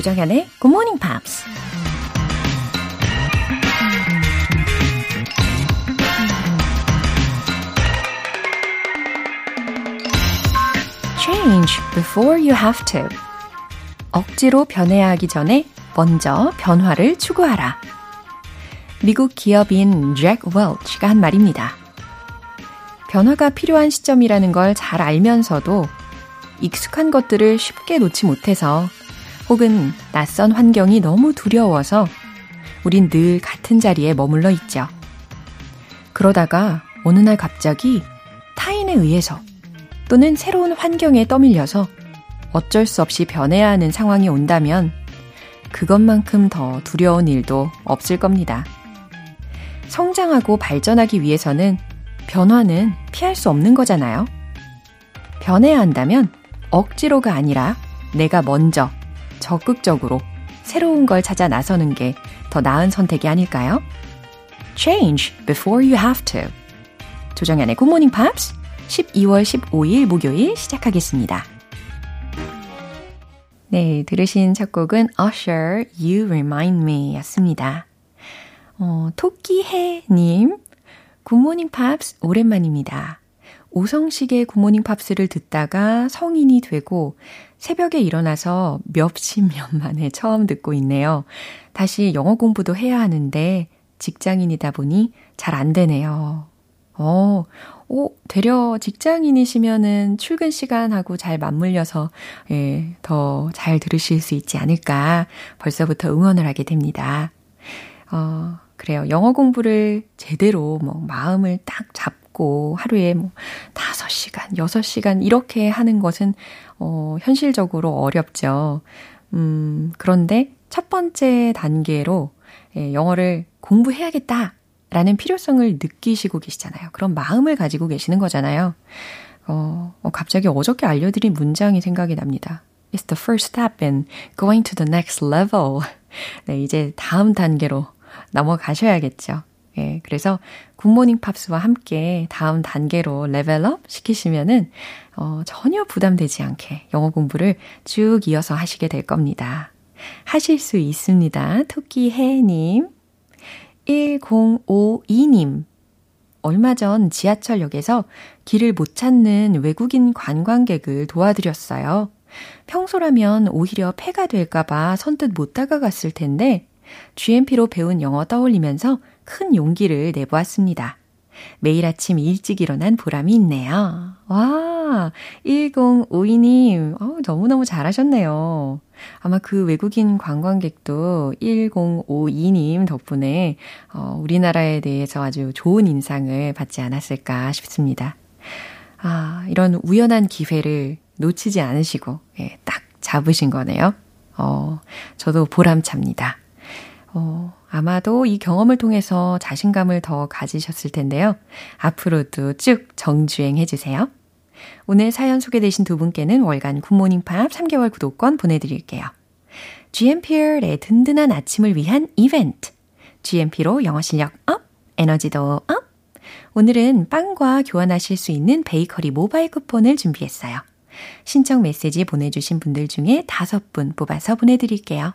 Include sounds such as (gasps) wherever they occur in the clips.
조정현의 Good Morning Pops. Change before you have to. 억지로 변해야 하기 전에 먼저 변화를 추구하라. 미국 기업인 잭 웰치가 한 말입니다. 변화가 필요한 시점이라는 걸 잘 알면서도 익숙한 것들을 쉽게 놓지 못해서 혹은 낯선 환경이 너무 두려워서 우린 늘 같은 자리에 머물러 있죠. 그러다가 어느 날 갑자기 타인에 의해서 또는 새로운 환경에 떠밀려서 어쩔 수 없이 변해야 하는 상황이 온다면 그것만큼 더 두려운 일도 없을 겁니다. 성장하고 발전하기 위해서는 변화는 피할 수 없는 거잖아요. 변해야 한다면 억지로가 아니라 내가 먼저 적극적으로 새로운 걸 찾아 나서는 게 더 나은 선택이 아닐까요? Change before you have to. 조정연의 Good Morning Pops 12월 15일 목요일 시작하겠습니다. 네, 들으신 첫 곡은 Usher, You Remind Me 였습니다. 어, 토끼해님, 굿모닝 팝스 오랜만입니다. 오성식의 굿모닝 팝스를 듣다가 성인이 되고 새벽에 일어나서 몇십 년 만에 처음 듣고 있네요. 다시 영어 공부도 해야 하는데 직장인이다 보니 잘 안 되네요. 어, 오, 되려 직장인이시면은 출근 시간하고 잘 맞물려서, 예, 더 잘 들으실 수 있지 않을까. 벌써부터 응원을 하게 됩니다. 어, 그래요. 영어 공부를 제대로 뭐 마음을 딱 잡고 하루에 뭐 5시간, 6시간 이렇게 하는 것은 어, 현실적으로 어렵죠. 음, 그런데 첫 번째 단계로 예, 영어를 공부해야겠다 라는 필요성을 느끼시고 계시잖아요. 그런 마음을 가지고 계시는 거잖아요. 어, 어, 갑자기 어저께 알려드린 문장이 생각이 납니다. It's the first step in going to the next level. (laughs) 네, 이제 다음 단계로 넘어가셔야겠죠. 예, 그래서 굿모닝 팝스와 함께 다음 단계로 레벨업 시키시면은 어, 전혀 부담되지 않게 영어 공부를 쭉 이어서 하시게 될 겁니다. 하실 수 있습니다. 토끼해님. 1052님. 얼마 전 지하철역에서 길을 못 찾는 외국인 관광객을 도와드렸어요. 평소라면 오히려 폐가 될까봐 선뜻 못 다가갔을 텐데, GMP로 배운 영어 떠올리면서 큰 용기를 내보았습니다. 매일 아침 일찍 일어난 보람이 있네요. 와, 1052님, 어, 너무너무 잘하셨네요. 아마 그 외국인 관광객도 1052님 덕분에 어, 우리나라에 대해서 아주 좋은 인상을 받지 않았을까 싶습니다. 아, 이런 우연한 기회를 놓치지 않으시고, 예, 딱 잡으신 거네요. 어, 저도 보람찹니다. 어, 아마도 이 경험을 통해서 자신감을 더 가지셨을 텐데요. 앞으로도 쭉 정주행해 주세요. 오늘 사연 소개되신 두 분께는 월간 굿모닝 팝 3개월 구독권 보내드릴게요. GMP의 든든한 아침을 위한 이벤트. GMP로 영어 실력 up, 에너지도 up. 오늘은 빵과 교환하실 수 있는 베이커리 모바일 쿠폰을 준비했어요. 신청 메시지 보내주신 분들 중에 다섯 분 뽑아서 보내드릴게요.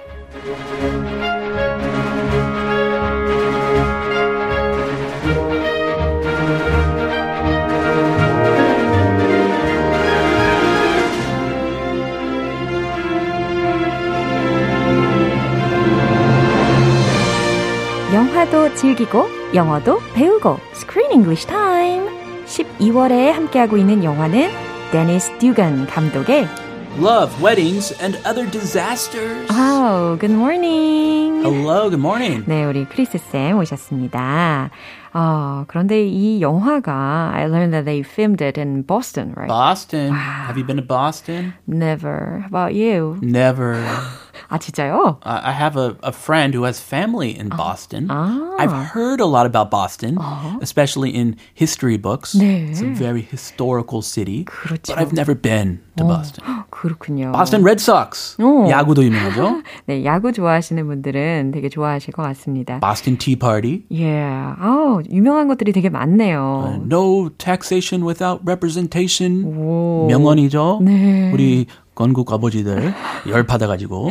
즐기고 영어도 배우고 Screen English Time 12월에 함께하고 있는 영화는 데니스 듀건 감독의 love, weddings, and other disasters. Oh, good morning. Hello, good morning. 네, 우리 크리스 쌤 오셨습니다. 어, 그런데 이 영화가 I learned that they filmed it in Boston, right? Boston. Have you been to Boston? Never. How about you? Never. 아, 진짜요? I I have a, a friend who has family in Boston. I've heard a lot about Boston, especially in history books. 네. It's a very historical city. 그렇죠. But I've never been to Boston. (gasps) 그렇군요. Boston Red Sox. 오. 야구도 유명하죠. (laughs) 네, 야구 좋아하시는 분들은 되게 좋아하실 것 같습니다. Boston Tea Party. 예. 아우, 유명한 것들이 되게 많네요. No taxation without representation. 오. 명언이죠. 네. 우리 건국 아버지들 열 받아가지고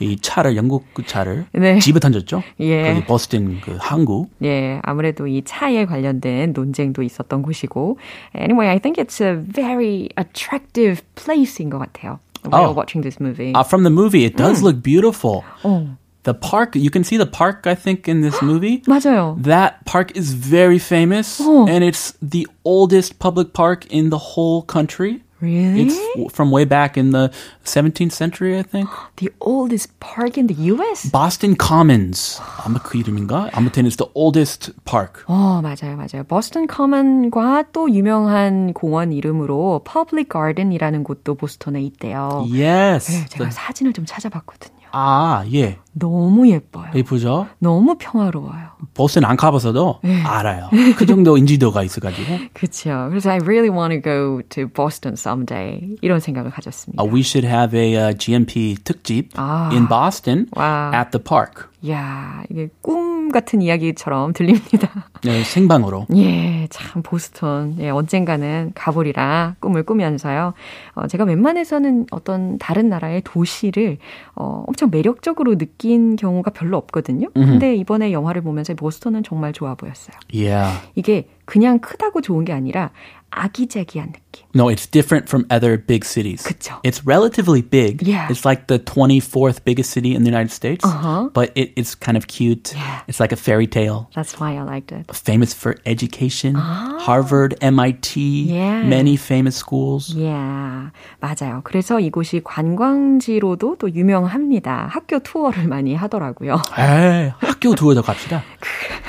이 차를 영국 그 차를 네. 집에 던졌죠. 예. 거기 버스팅 그 항구. 예, 아무래도 이 차에 관련된 논쟁도 있었던 곳이고. Anyway, I think it's a very attractive place인 것 같아요. While Oh. watching this movie. Uh, from the movie, it does look beautiful. 어, The park, you can see the park, I think, in this movie. 맞아요. That park is very famous, Oh. and it's the oldest public park in the whole country. Really? It's from way back in the 17th century, I think. The oldest park in the US? Boston Commons. 아마 그 이름인가? 아무튼 it's the oldest park. 어, 맞아요, 맞아요. Boston Common과 또 유명한 공원 이름으로 Public Garden이라는 곳도 보스턴에 있대요. Yes. 네, 제가 사진을 좀 찾아봤거든요. 아, 예. 너무 예뻐요. 예쁘죠? 너무 평화로워요. 보스턴은 안 가봤어도 알아요. 그 정도 인지도가 있어가지고. (laughs) 그렇죠. 그래서 I really want to go to Boston someday 이런 생각을 가졌습니다. Uh, we should have a uh, GMP 특집 아. in Boston 와. at the park. 이야, 이게 꿈 같은 이야기처럼 들립니다. (laughs) 네, 생방으로. 예, 참 보스턴. 예, 언젠가는 가보리라 꿈을 꾸면서요. 어, 제가 웬만해서는 어떤 다른 나라의 도시를 어, 엄청 매력적으로 느낀 경우가 별로 없거든요. 근데 이번에 영화를 보면서 보스턴은 정말 좋아 보였어요. Yeah. 이게 그냥 크다고 좋은 게 아니라 아기자기한 느낌. No, it's different from other big cities. 그쵸. It's relatively big. Yeah. It's like the 24th biggest city in the United States. Uh-huh. But it, it's kind of cute. Yeah. It's like a fairy tale. That's why I liked it. Famous for education. Harvard, MIT, Ah. Yeah. many famous schools. Yeah, 맞아요. 그래서 이곳이 관광지로도 또 유명합니다. 학교 투어를 많이 하더라고요. 에이, 학교 (laughs) 투어도 갑시다.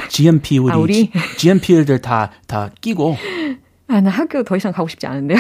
GMP 우리, 아, 우리? GMP들 다, 다 끼고. 아, 나 학교 더 이상 가고 싶지 않은데요.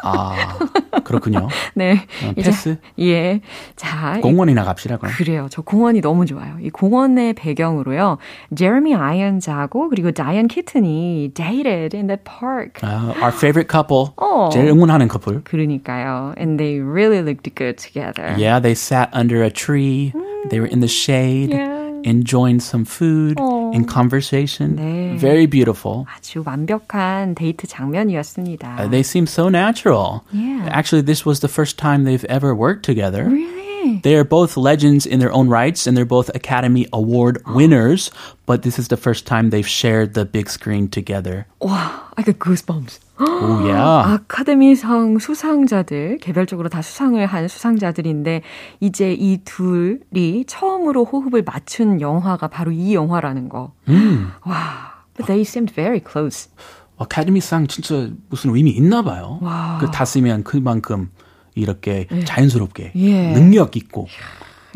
아, 그렇군요. 네. 어, 이제- 패스? 예. 자. 이- 공원이나 갑시다, 그럼. 그래요. 저 공원이 너무 좋아요. 이 공원의 배경으로요. 제레미 아이언즈하고 그리고 다이언 키튼이 dated in the park. 아, our favorite couple. 어. 제일 응원하는 커플. 그러니까요. And they really looked good together. Yeah, they sat under a tree. They were in the shade, Yeah. enjoying some food 어. and conversation. 네. Very beautiful. 아주 완벽한 데이트 장면이었습니다. Uh, they seem so natural. Yeah. Actually, this was the first time they've ever worked together. really? They are both legends in their own rights, and they're both Academy Award winners. But this is the first time they've shared the big screen together. 와, I got goosebumps. Oh (gasps) yeah. 아카데미상 수상자들, 개별적으로 다 수상을 한 수상자들인데, 이제 이 둘이 처음으로 호흡을 맞춘 영화가 바로 이 영화라는 거. 와, but they seemed very close. 아카데미상 진짜 무슨 의미 있나 봐요. 와. 그 탔으면 그만큼 이렇게 자연스럽게 예. 능력 있고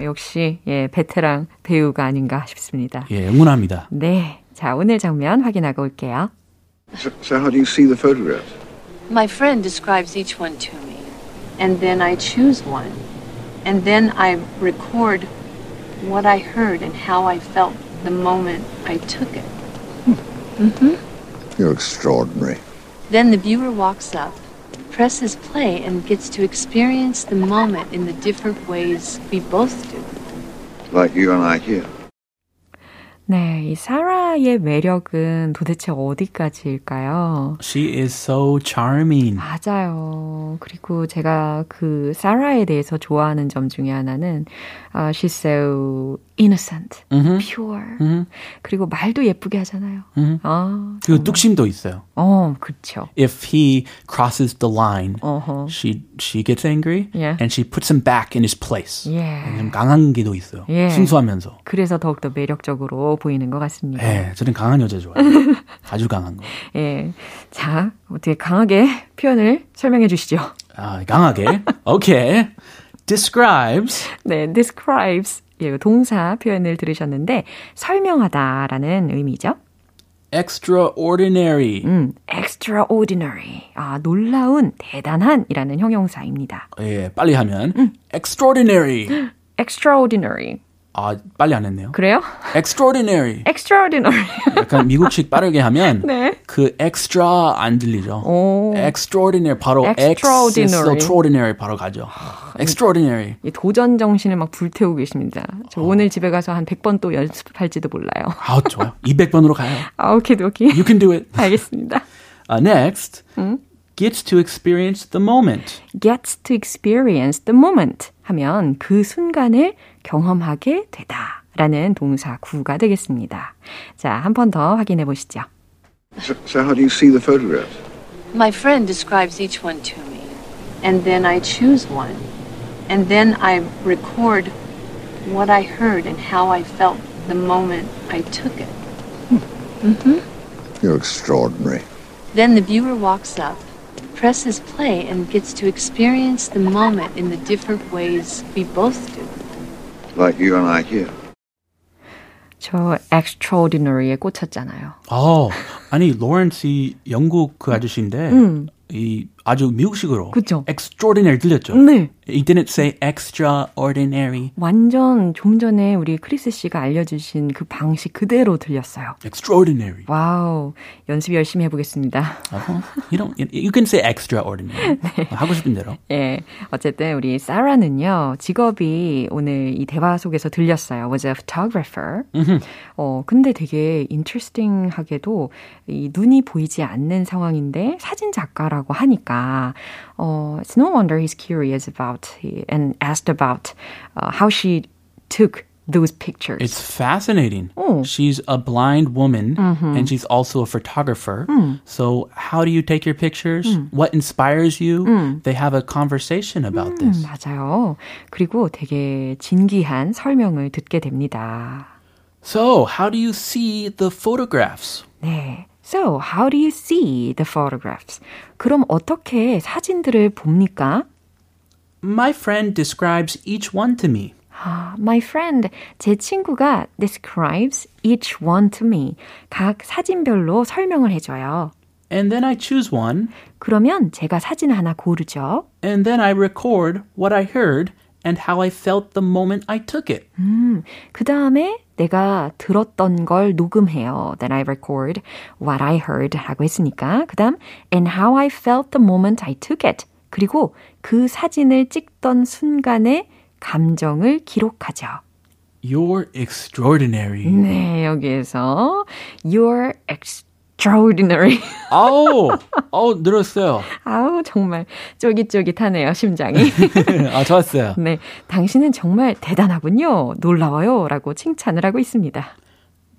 역시, 예, 베테랑 배우가 아닌가 싶습니다. 예, 응원합니다. 네. 자, 오늘 장면 확인하고 올게요. So, so how do you see the photographs? My friend describes each one to me, and then I choose one, and then I record what I heard and how I felt the moment I took it. You're extraordinary. Then the viewer walks up, presses play, and gets to experience the moment in the different ways we both do. Like you and I here. 네, 이 사라의 매력은 도대체 어디까지일까요? She is so charming. 맞아요. 그리고 제가 그 사라에 대해서 좋아하는 점 중에 하나는 uh, she's so innocent, pure. 그리고 말도 예쁘게 하잖아요. 아, 그리고 뚝심도 있어요. 어, 그렇죠. If he crosses the line, 어허. she she gets angry Yeah. and she puts him back in his place. 예. 좀 강한 게도 있어요. 예. 순수하면서. 그래서 더욱더 매력적으로 보이는 것 같습니다. 예, 저는 강한 여자 좋아해요. (laughs) 아주 강한 거. 예. 자, 어떻게 강하게 표현을 설명해 주시죠. 아, 강하게. Okay. Describes. 네, describes. 예, 동사 표현을 들으셨는데 설명하다라는 의미죠. Extraordinary. 음, extraordinary. 아, 놀라운, 대단한이라는 형용사입니다. 예, 빨리 하면 extraordinary. (gasps) extraordinary. 아, 빨리 안 했네요. 그래요? extraordinary. extraordinary. 약간 미국식 빠르게 하면 네. 그 extra 안 들리죠. 오. extraordinary 바로 Extraordinary. extraordinary 바로 가죠. extraordinary. 이 도전 정신을 막 불태우고 계십니다. 저 오늘 집에 가서 한 100번 또 연습할지도 몰라요. 아, 좋아요. 200번으로 가요. 아, 오케이도키. You can do it. 알겠습니다. Uh, next, gets to experience the moment. gets to experience the moment 하면 그 순간을 경험하게 되다 라는 동사 구가 되겠습니다. 자, 한 번 더 확인해 보시죠. So, so how do you see the photographs? My friend describes each one to me, and then I choose one, and then I record what I heard and how I felt the moment I took it. You're extraordinary. Then the viewer walks up, presses play, and gets to experience the moment in the different ways we both do. Like you and I here. 저 extraordinary에 꽂혔잖아요. 어, 아니 로렌스 이 영국 그 아저씨인데 이 아주 미국식으로 그쵸. extraordinary 들렸죠. 네. He didn't say extraordinary. 완전 좀 전에 우리 크리스 씨가 알려주신 그 방식 그대로 들렸어요. extraordinary. 와우. 연습 열심히 해보겠습니다. 어허. You don't. You can say extraordinary. (laughs) 하고 싶은 대로. 예. 어쨌든 우리 사라는요, 직업이 오늘 이 대화 속에서 들렸어요. was a photographer. 어, 근데 되게 interesting하게도 이 눈이 보이지 않는 상황인데 사진 작가라고 하니까, 어, it's no wonder he's curious about and asked about uh, how she took those pictures. It's fascinating. Oh. She's a blind woman and she's also a photographer. So, how do you take your pictures? What inspires you? They have a conversation about this. 맞아요. 그리고 되게 진기한 설명을 듣게 됩니다. So, how do you see the photographs? 네. So, how do you see the photographs? 그럼 어떻게 사진들을 봅니까? My friend describes each one to me. 아, my friend, 제 친구가 describes each one to me. 각 사진별로 설명을 해줘요. And then I choose one, 그러면 제가 사진 하나 고르죠. and then I record what I heard and how I felt the moment I took it. 그 다음에 내가 들었던 걸 녹음해요. Then I record what I heard 하고 했으니까. 그 다음, and how I felt the moment I took it. 그리고 그 사진을 찍던 순간의 감정을 기록하죠. You're extraordinary. 네, 여기에서 you're extraordinary. 아우, 아우, 늘었어요. 아우, 정말 쫄깃쫄깃하네요, 심장이. 아, 좋았어요. 네, 당신은 정말 대단하군요. 놀라워요. 라고 칭찬을 하고 있습니다.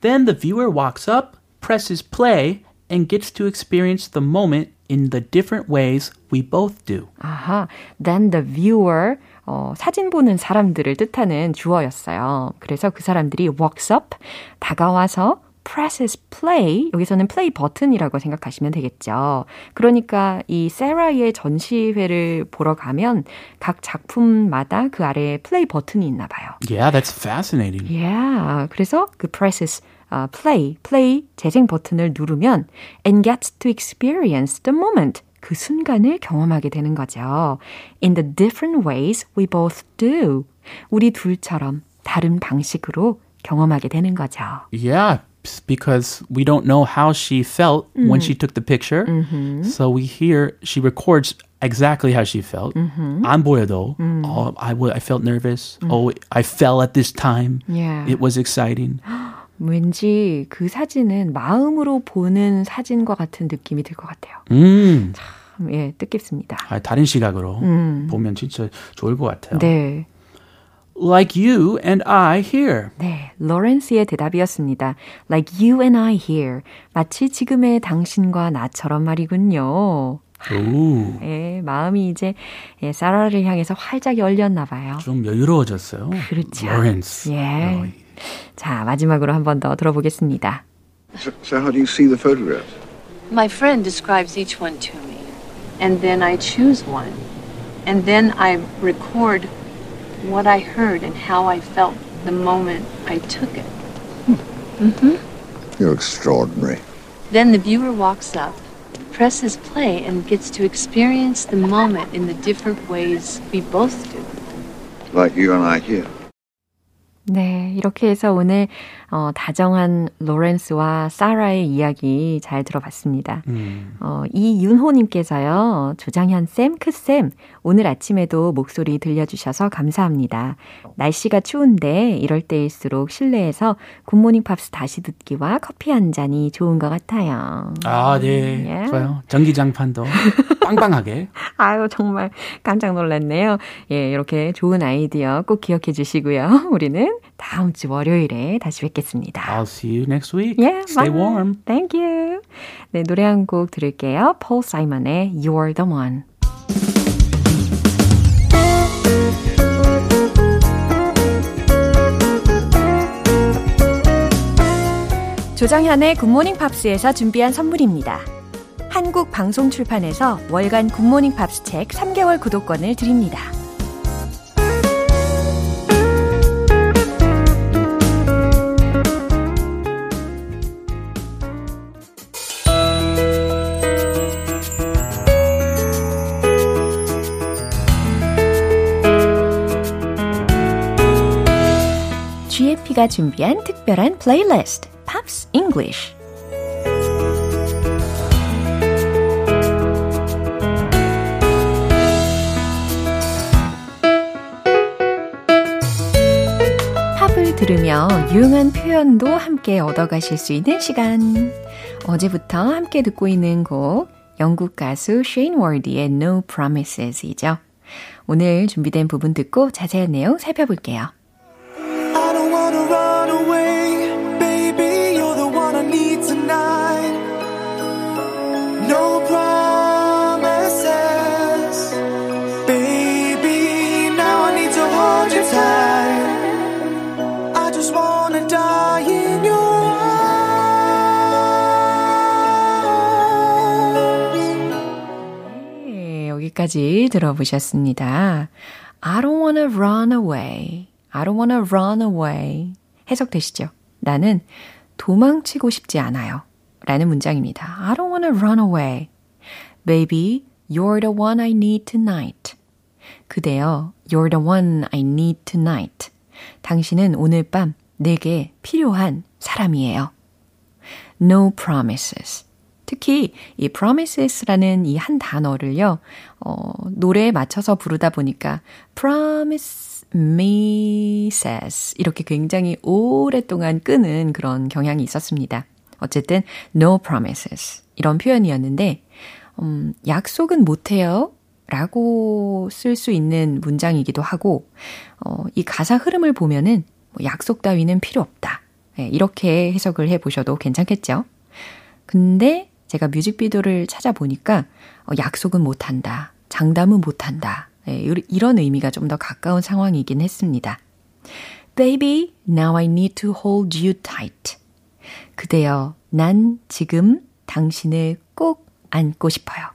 Then the viewer walks up, presses play, and gets to experience the moment in the different ways we both do. 아하, then the viewer, 어, 사진 보는 사람들을 뜻하는 주어였어요. 그래서 그 사람들이 walks up, 다가와서 presses play, 여기서는 play 버튼이라고 생각하시면 되겠죠. 그러니까 이 세라의 전시회를 보러 가면 각 작품마다 그 아래에 play 버튼이 있나 봐요. Yeah, that's fascinating. Yeah. 그래서 그 presses 어, play, play 재생 버튼을 누르면 and gets to experience the moment. 그 순간을 경험하게 되는 거죠. In the different ways we both do. 우리 둘처럼 다른 방식으로 경험하게 되는 거죠. Yeah, because we don't know how she felt when she took the picture. So we hear she records exactly how she felt. 안 보여도, oh, I, wa- I felt nervous. Oh, I fell at this time. Yeah. It was exciting. (gasps) 왠지 그 사진은 마음으로 보는 사진과 같은 느낌이 들 것 같아요. 음, 참, 예, 뜻깊습니다. 아, 다른 시각으로 보면 진짜 좋을 것 같아요. 네. Like you and I here. 네, 로렌스의 대답이었습니다. Like you and I here. 마치 지금의 당신과 나처럼 말이군요. 오, 예, 마음이 이제 예, 사라를 향해서 활짝 열렸나 봐요. 좀 여유로워졌어요. 그렇죠. Lawrence. 예. 어, 자, 마지막으로 한 번 더 들어보겠습니다. So, so how do you see the photographs? My friend describes each one to me, and then I choose one, and then I record what I heard and how I felt the moment I took it. Mm-hmm. You're extraordinary. Then the viewer walks up, presses play, and gets to experience the moment in the different ways we both do. Like you and I here. 네, 이렇게 해서 오늘 어, 다정한 로렌스와 사라의 이야기 잘 들어봤습니다. 음. 어, 이윤호님께서요, 조정현 쌤, 크 쌤, 오늘 아침에도 목소리 들려주셔서 감사합니다. 날씨가 추운데 이럴 때일수록 실내에서 굿모닝 팝스 다시 듣기와 커피 한 잔이 좋은 것 같아요. 아, 네. 예. 좋아요. 전기장판도 빵빵하게. (laughs) 아유, 정말 깜짝 놀랐네요. 예, 이렇게 좋은 아이디어 꼭 기억해 주시고요. (laughs) 우리는 다음 주 월요일에 다시 뵙겠습니다. I'll see you next week. Yeah, Stay bye. warm. Thank you. 네, 노래 한 곡 들을게요. 폴 사이먼의 You're the One. 조정현의 굿모닝 팝스에서 준비한 선물입니다. 한국 방송 출판에서 월간 굿모닝 팝스 책 3개월 구독권을 드립니다. GMP가 준비한 특별한 playlist Pops English 들으며 유용한 표현도 함께 얻어가실 수 있는 시간. 어제부터 함께 듣고 있는 곡 영국 가수 쉐인 워드의 No Promises이죠. 오늘 준비된 부분 듣고 자세한 내용 살펴볼게요. Wanna run away, baby. You're the one I need tonight. No promises, baby. Now I need to hold you tight. I just wanna die in your arms. 네, 여기까지 들어보셨습니다. I don't wanna run away. I don't wanna run away. 해석되시죠? 나는 도망치고 싶지 않아요. 라는 문장입니다. I don't wanna run away. Baby, you're the one I need tonight. 그대여, you're the one I need tonight. 당신은 오늘 밤 내게 필요한 사람이에요. No promises. 특히 이 promises라는 이 한 단어를요, 어, 노래에 맞춰서 부르다 보니까 promise says 이렇게 굉장히 오랫동안 끄는 그런 경향이 있었습니다. 어쨌든 no promises 이런 표현이었는데 음, 약속은 못해요. 라고 쓸 수 있는 문장이기도 하고, 어, 이 가사 흐름을 보면은 뭐 약속 따위는 필요 없다. 예, 이렇게 해석을 해 보셔도 괜찮겠죠? 근데 제가 뮤직비디오를 찾아보니까 어, 약속은 못한다. 장담은 못한다. 예, 이- 이런 의미가 좀 더 가까운 상황이긴 했습니다. Baby, now I need to hold you tight. 그대여, 난 지금 당신을 꼭 안고 싶어요.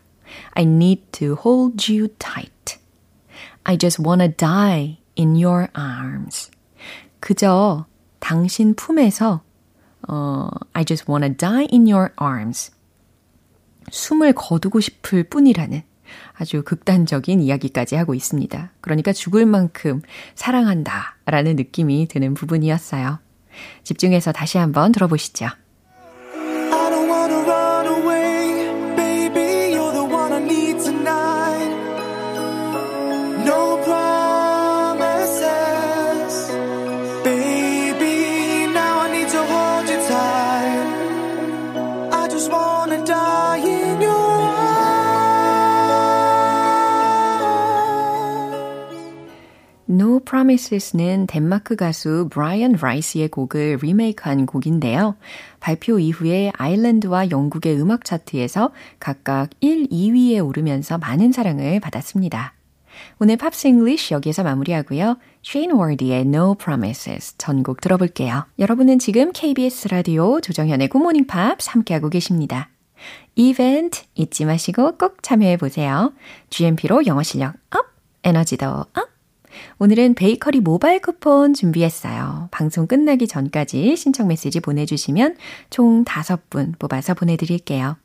I need to hold you tight. I just wanna die in your arms. 그저 당신 품에서 어, I just wanna die in your arms. 숨을 거두고 싶을 뿐이라는 아주 극단적인 이야기까지 하고 있습니다. 그러니까 죽을 만큼 사랑한다 라는 느낌이 드는 부분이었어요. 집중해서 다시 한번 들어보시죠. Promises는 덴마크 가수 브라이언 라이스의 곡을 리메이크한 곡인데요. 발표 이후에 아일랜드와 영국의 음악 차트에서 각각 1, 2위에 오르면서 많은 사랑을 받았습니다. 오늘 Pops English 여기에서 마무리하고요. 쉐인 워드의 No Promises 전곡 들어볼게요. 여러분은 지금 KBS 라디오 조정현의 굿모닝 팝스 함께하고 계십니다. 이벤트 잊지 마시고 꼭 참여해 보세요. GMP로 영어 실력 up, 에너지도 up! 오늘은 베이커리 모바일 쿠폰 준비했어요. 방송 끝나기 전까지 신청 메시지 보내주시면 총 5분 뽑아서 보내드릴게요.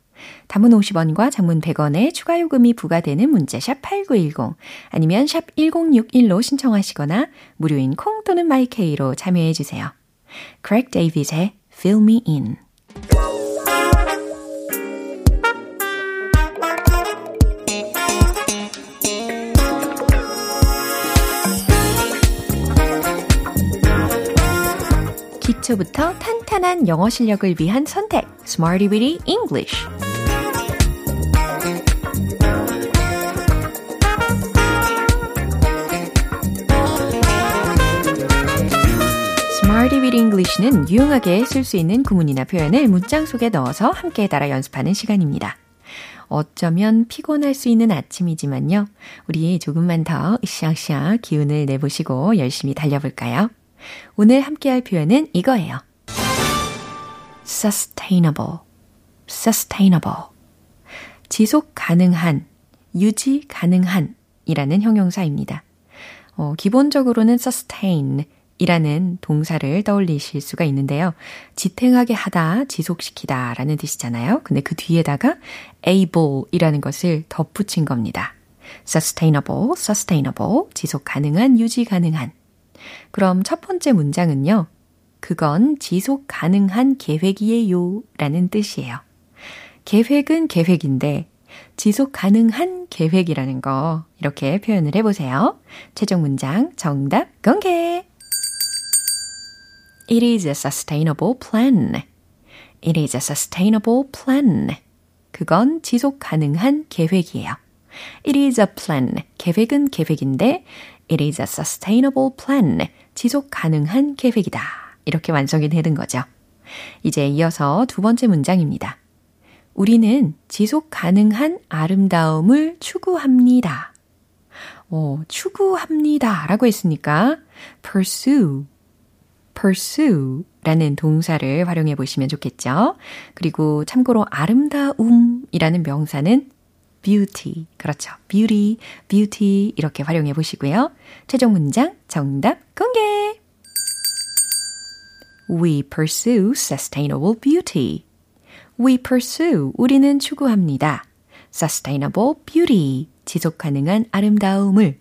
단문 50원과 장문 100원의 추가 요금이 부과되는 문자 샵 8910 아니면 샵 1061로 신청하시거나 무료인 콩 또는 마이케이로 참여해 주세요. Craig David의 Fill Me In 기초부터 탄탄한 영어 실력을 위한 선택 Smarty Weedy English Smarty with English는 유용하게 쓸 수 있는 구문이나 표현을 문장 속에 넣어서 함께 따라 연습하는 시간입니다. 어쩌면 피곤할 수 있는 아침이지만요. 우리 조금만 더 으쌰으쌰 기운을 내보시고 열심히 달려볼까요? 오늘 함께 할 표현은 이거예요. sustainable, sustainable. 지속 가능한, 유지 가능한 이라는 형용사입니다. 어, 기본적으로는 sustain 이라는 동사를 떠올리실 수가 있는데요. 지탱하게 하다, 지속시키다 라는 뜻이잖아요. 근데 그 뒤에다가 able 이라는 것을 덧붙인 겁니다. sustainable, sustainable, 지속 가능한, 유지 가능한. 그럼 첫 번째 문장은요. 그건 지속 가능한 계획이에요 라는 뜻이에요. 계획은 계획인데 지속 가능한 계획이라는 거 이렇게 표현을 해보세요. 최종 문장 정답 공개! It is a sustainable plan. It is a sustainable plan. 그건 지속 가능한 계획이에요. It is a plan. 계획은 계획인데 It is a sustainable plan. 지속 가능한 계획이다. 이렇게 완성이 되는 거죠. 이제 이어서 두 번째 문장입니다. 우리는 지속 가능한 아름다움을 추구합니다. 어, 추구합니다. 라고 했으니까 pursue, pursue 라는 동사를 활용해 보시면 좋겠죠. 그리고 참고로 아름다움이라는 명사는 beauty. 그렇죠. beauty, beauty 이렇게 활용해 보시고요. 최종 문장 정답 공개! We pursue sustainable beauty. We pursue 우리는 추구합니다. sustainable beauty 지속 가능한 아름다움을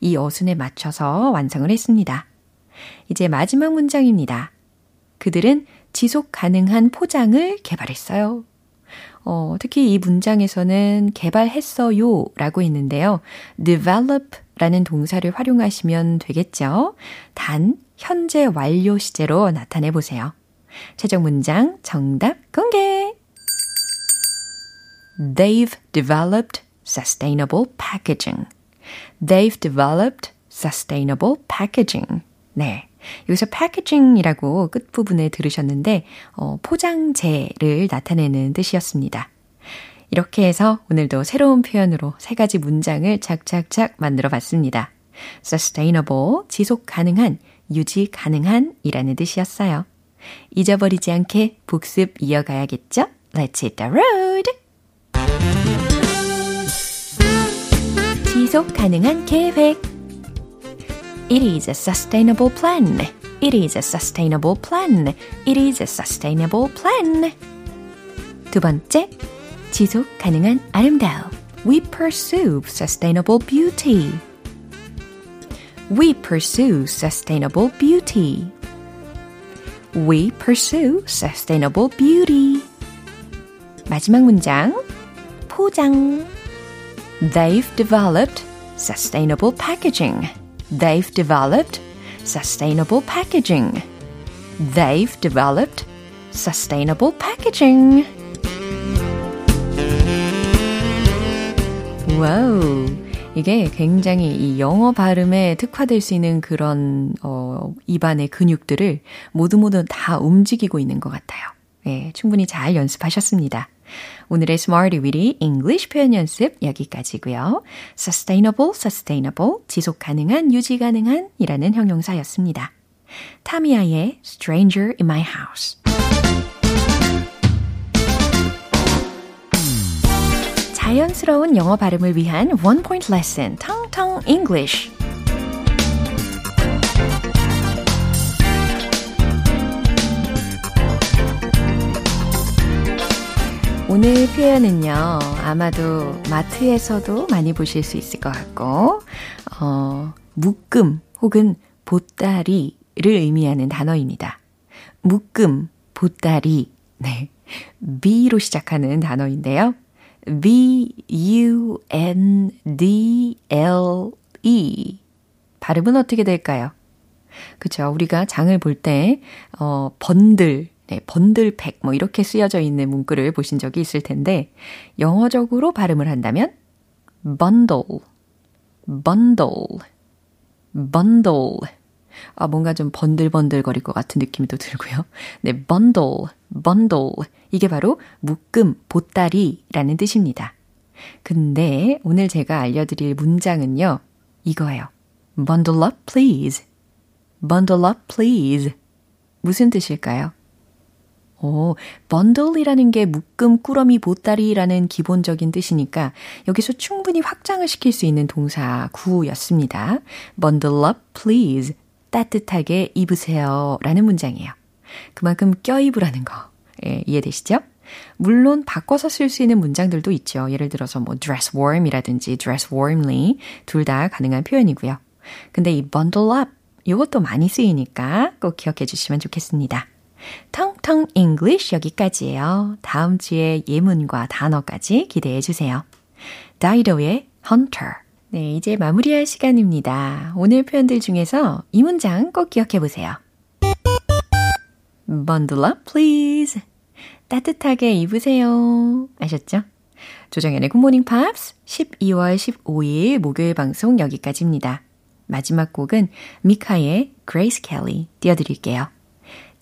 이 어순에 맞춰서 완성을 했습니다. 이제 마지막 문장입니다. 그들은 지속 가능한 포장을 개발했어요. 어, 특히 이 문장에서는 개발했어요 라고 했는데요. develop 라는 동사를 활용하시면 되겠죠. 단, 현재 완료 시제로 나타내 보세요. 최종 문장 정답 공개! They've developed sustainable packaging. They've developed sustainable packaging. 네. 여기서 packaging이라고 끝부분에 들으셨는데, 어, 포장재를 나타내는 뜻이었습니다. 이렇게 해서 오늘도 새로운 표현으로 세 가지 문장을 착착착 만들어 봤습니다. sustainable, 지속 가능한, 유지 가능한 이라는 뜻이었어요. 잊어버리지 않게 복습 이어가야겠죠? Let's hit the road! 지속 가능한 계획 It is a sustainable plan. It is a sustainable plan. It is a sustainable plan. 두 번째, 지속 가능한 아름다움. We pursue sustainable beauty. We pursue sustainable beauty. We pursue sustainable beauty. 마지막 문장. 포장. They've developed sustainable packaging. They've developed sustainable packaging. They've developed sustainable packaging. 와우. 이게 굉장히 이 영어 발음에 특화될 수 있는 그런, 어, 입안의 근육들을 모두 모두 다 움직이고 있는 것 같아요. 예, 충분히 잘 연습하셨습니다. 오늘의 Smarty Weedy English 표현 연습 여기까지고요. Sustainable, sustainable, 지속 가능한, 유지 가능한 이라는 형용사였습니다. 타미아의 Stranger in My House 자연스러운 영어 발음을 위한 원 포인트 레슨, 텅텅 English. 오늘 표현은요, 아마도 마트에서도 많이 보실 수 있을 것 같고, 어, 묶음 혹은 보따리를 의미하는 단어입니다. 묶음, 보따리, 네. B로 시작하는 단어인데요. B, U, N, D, L, E. 발음은 어떻게 될까요? 그쵸. 우리가 장을 볼 때, 어, 번들, 네, 번들팩, 뭐, 이렇게 쓰여져 있는 문구를 보신 적이 있을 텐데, 영어적으로 발음을 한다면, bundle, bundle, bundle. 아, 뭔가 좀 번들번들거릴 것 같은 느낌이 또 들고요. 네, bundle, bundle. 이게 바로 묶음, 보따리라는 뜻입니다. 근데 오늘 제가 알려드릴 문장은요, 이거예요. bundle up, please. bundle up, please. 무슨 뜻일까요? 오, bundle이라는 게 묶음, 꾸러미, 보따리라는 기본적인 뜻이니까 여기서 충분히 확장을 시킬 수 있는 동사 구였습니다. bundle up, please. 따뜻하게 입으세요. 라는 문장이에요. 그만큼 껴입으라는 거. 예, 이해되시죠? 물론 바꿔서 쓸 수 있는 문장들도 있죠. 예를 들어서 뭐 dress warm이라든지 dress warmly 둘 다 가능한 표현이고요. 근데 이 bundle up 이것도 많이 쓰이니까 꼭 기억해 주시면 좋겠습니다. 텅텅 English 여기까지예요. 다음 주에 예문과 단어까지 기대해 주세요. 다이도의 Hunter. 네, 이제 마무리할 시간입니다. 오늘 표현들 중에서 이 문장 꼭 기억해 보세요. Bundle up, please. 따뜻하게 입으세요. 아셨죠? 조정연의 굿모닝 팝스 12월 15일 목요일 방송 여기까지입니다. 마지막 곡은 미카의 Grace Kelly 띄워드릴게요.